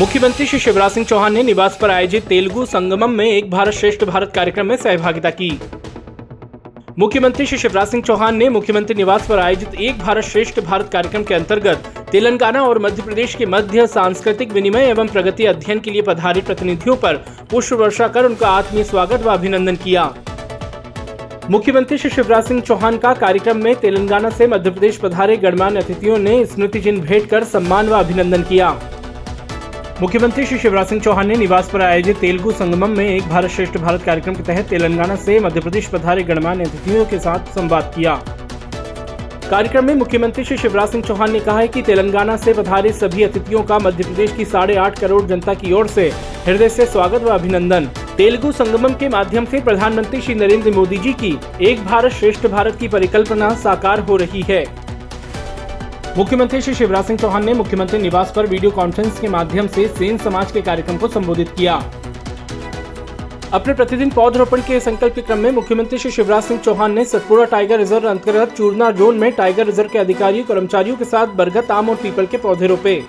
मुख्यमंत्री श्री शिवराज सिंह चौहान ने निवास पर आयोजित तेलुगु संगमम में एक भारत श्रेष्ठ भारत कार्यक्रम में सहभागिता की। मुख्यमंत्री श्री शिवराज सिंह चौहान ने मुख्यमंत्री निवास पर आयोजित एक भारत श्रेष्ठ भारत कार्यक्रम के अंतर्गत तेलंगाना और मध्य प्रदेश के मध्य सांस्कृतिक विनिमय एवं प्रगति अध्ययन के लिए पधारे प्रतिनिधियों पर पुष्प वर्षा कर उनका आत्मीय स्वागत व अभिनंदन किया। मुख्यमंत्री श्री शिवराज सिंह चौहान का कार्यक्रम में तेलंगाना से मध्य प्रदेश पधारे गणमान्य अतिथियों ने स्मृति चिन्ह भेंट कर सम्मान व अभिनंदन किया। मुख्यमंत्री श्री शिवराज सिंह चौहान ने निवास पर आयोजित तेलुगु संगमम में एक भारत श्रेष्ठ भारत कार्यक्रम के तहत तेलंगाना से मध्य प्रदेश पधारे गणमान्य अतिथियों के साथ संवाद किया। कार्यक्रम में मुख्यमंत्री श्री शिवराज सिंह चौहान ने कहा है कि तेलंगाना से पधारे सभी अतिथियों का मध्य प्रदेश की साढ़े आठ करोड़ जनता की ओर से हृदय से स्वागत व अभिनंदन। तेलुगु संगमम के माध्यम से प्रधानमंत्री श्री नरेंद्र मोदी जी की एक भारत श्रेष्ठ भारत की परिकल्पना साकार हो रही है। मुख्यमंत्री श्री शिवराज सिंह चौहान ने मुख्यमंत्री निवास पर वीडियो कॉन्फ्रेंस के माध्यम से सेन समाज के कार्यक्रम को संबोधित किया। अपने प्रतिदिन पौधरोपण के संकल्प के क्रम में मुख्यमंत्री श्री शिवराज सिंह चौहान ने सतपुरा टाइगर रिज़र्व अंतर्गत चूरना जोन में टाइगर रिज़र्व के अधिकारियों, कर्मचारियों के साथ बरगद, आम और पीपल के पौधे रोपे।